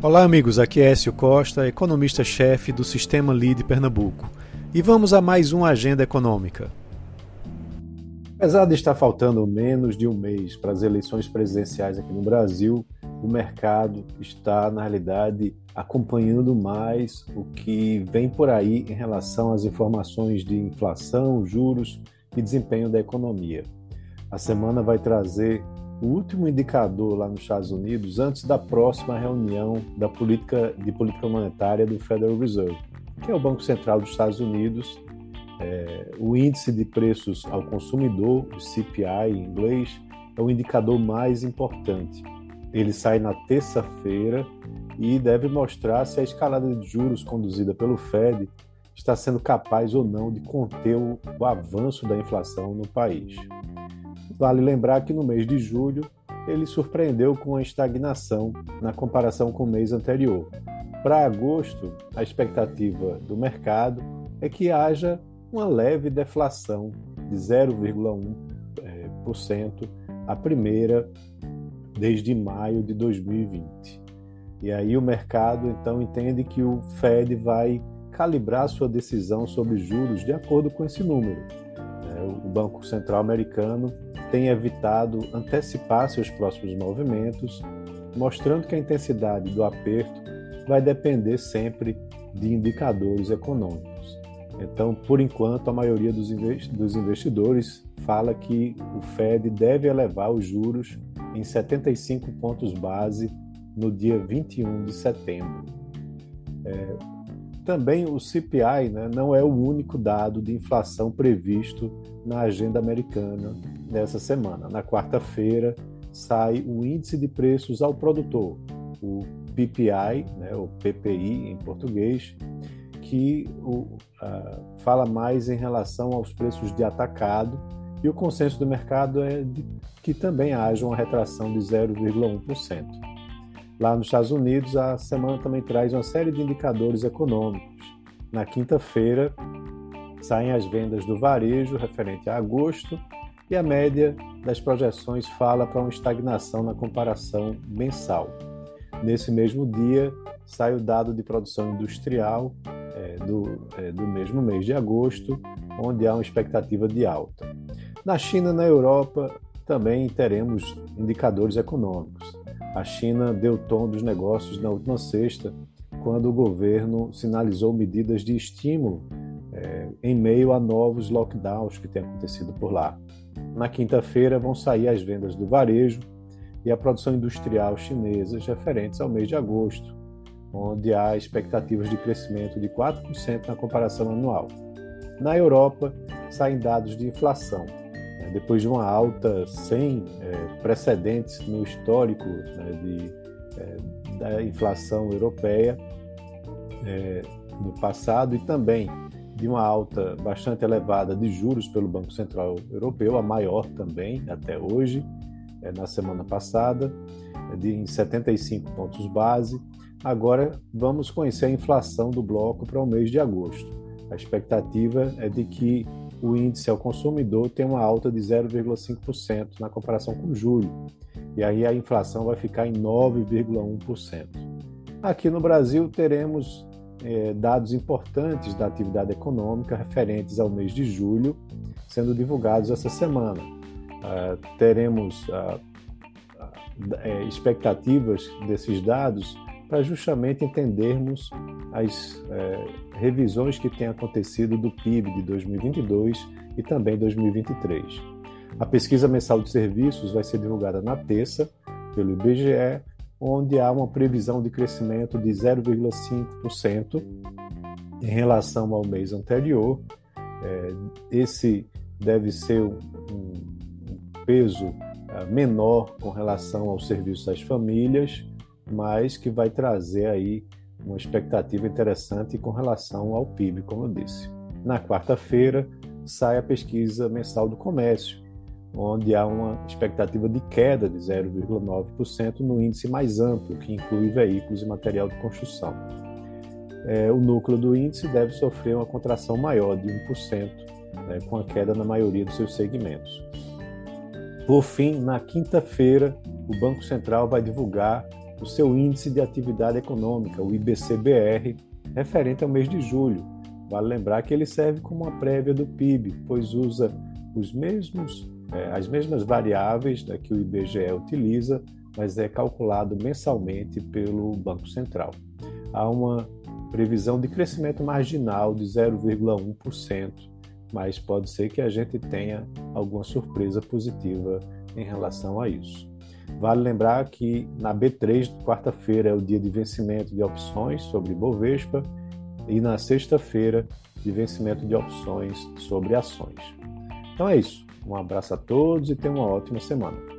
Olá, amigos. Aqui é Écio Costa, economista-chefe do Sistema Lead Pernambuco. E vamos a mais uma agenda econômica. Apesar de estar faltando menos de um mês para as eleições presidenciais aqui no Brasil, o mercado está, na realidade, acompanhando mais o que vem por aí em relação às informações de inflação, juros e desempenho da economia. A semana vai trazer o último indicador lá nos Estados Unidos antes da próxima reunião da política de política monetária do Federal Reserve, que é o Banco Central dos Estados Unidos. É, o índice de preços ao consumidor, o CPI em inglês, é o indicador mais importante. Ele sai na terça-feira e deve mostrar se a escalada de juros conduzida pelo Fed está sendo capaz ou não de conter o, avanço da inflação no país. Vale lembrar que no mês de julho ele surpreendeu com a estagnação na comparação com o mês anterior. Para agosto, a expectativa do mercado é que haja uma leve deflação de 0,1%, a primeira desde maio de 2020. E aí o mercado então entende que o Fed vai calibrar sua decisão sobre juros de acordo com esse número. É, o Banco Central Americano tem evitado antecipar seus próximos movimentos, mostrando que a intensidade do aperto vai depender sempre de indicadores econômicos. Então, por enquanto, a maioria dos investidores fala que o Fed deve elevar os juros em 75 pontos base no dia 21 de setembro. É, também o CPI né, não é o único dado de inflação previsto na agenda americana nessa semana. Na quarta-feira sai o índice de preços ao produtor, o PPI, né, o PPI em português, que o, uh, fala mais em relação aos preços de atacado, e o consenso do mercado é de que também haja uma retração de 0,1%. Lá nos Estados Unidos, a semana também traz uma série de indicadores econômicos. Na quinta-feira, saem as vendas do varejo referente a agosto e a média das projeções fala para uma estagnação na comparação mensal. Nesse mesmo dia, sai o dado de produção industrial é, do, é, do mesmo mês de agosto, onde há uma expectativa de alta. Na China e na Europa também teremos indicadores econômicos. A China deu tom dos negócios na última sexta, quando o governo sinalizou medidas de estímulo é, em meio a novos lockdowns que têm acontecido por lá. Na quinta-feira vão sair as vendas do varejo e a produção industrial chinesas referentes ao mês de agosto, onde há expectativas de crescimento de 4% na comparação anual. Na Europa, saem dados de inflação, depois de uma alta sem é, precedentes no histórico né, de, é, da inflação europeia é, no passado e também de uma alta bastante elevada de juros pelo Banco Central Europeu, a maior também até hoje, é, na semana passada, de em 75 pontos base. Agora vamos conhecer a inflação do bloco para o mês de agosto. A expectativa é de que o índice ao consumidor tem uma alta de 0,5% na comparação com julho. E aí a inflação vai ficar em 9,1%. Aqui no Brasil teremos é, dados importantes da atividade econômica referentes ao mês de julho sendo divulgados essa semana. Uh, teremos uh, expectativas desses dados para justamente entendermos as é, revisões que têm acontecido do PIB de 2022 e também 2023. A pesquisa mensal de serviços vai ser divulgada na terça pelo IBGE, onde há uma previsão de crescimento de 0,5% em relação ao mês anterior. É, esse deve ser um, peso é, menor com relação aos serviços às famílias, mas que vai trazer aí uma expectativa interessante com relação ao PIB, como eu disse. Na quarta-feira sai a pesquisa mensal do comércio, onde há uma expectativa de queda de 0,9% no índice mais amplo, que inclui veículos e material de construção. É, o núcleo do índice deve sofrer uma contração maior de 1%, né, com a queda na maioria dos seus segmentos. Por fim, na quinta-feira, o Banco Central vai divulgar o seu índice de atividade econômica, o IBCBR, referente ao mês de julho. Vale lembrar que ele serve como uma prévia do PIB, pois usa os mesmos, é, as mesmas variáveis né, que o IBGE utiliza, mas é calculado mensalmente pelo Banco Central. Há uma previsão de crescimento marginal de 0,1%, mas pode ser que a gente tenha alguma surpresa positiva em relação a isso. Vale lembrar que na B3, quarta-feira, é o dia de vencimento de opções sobre Bovespa e na sexta-feira, de vencimento de opções sobre ações. Então é isso. Um abraço a todos e tenham uma ótima semana.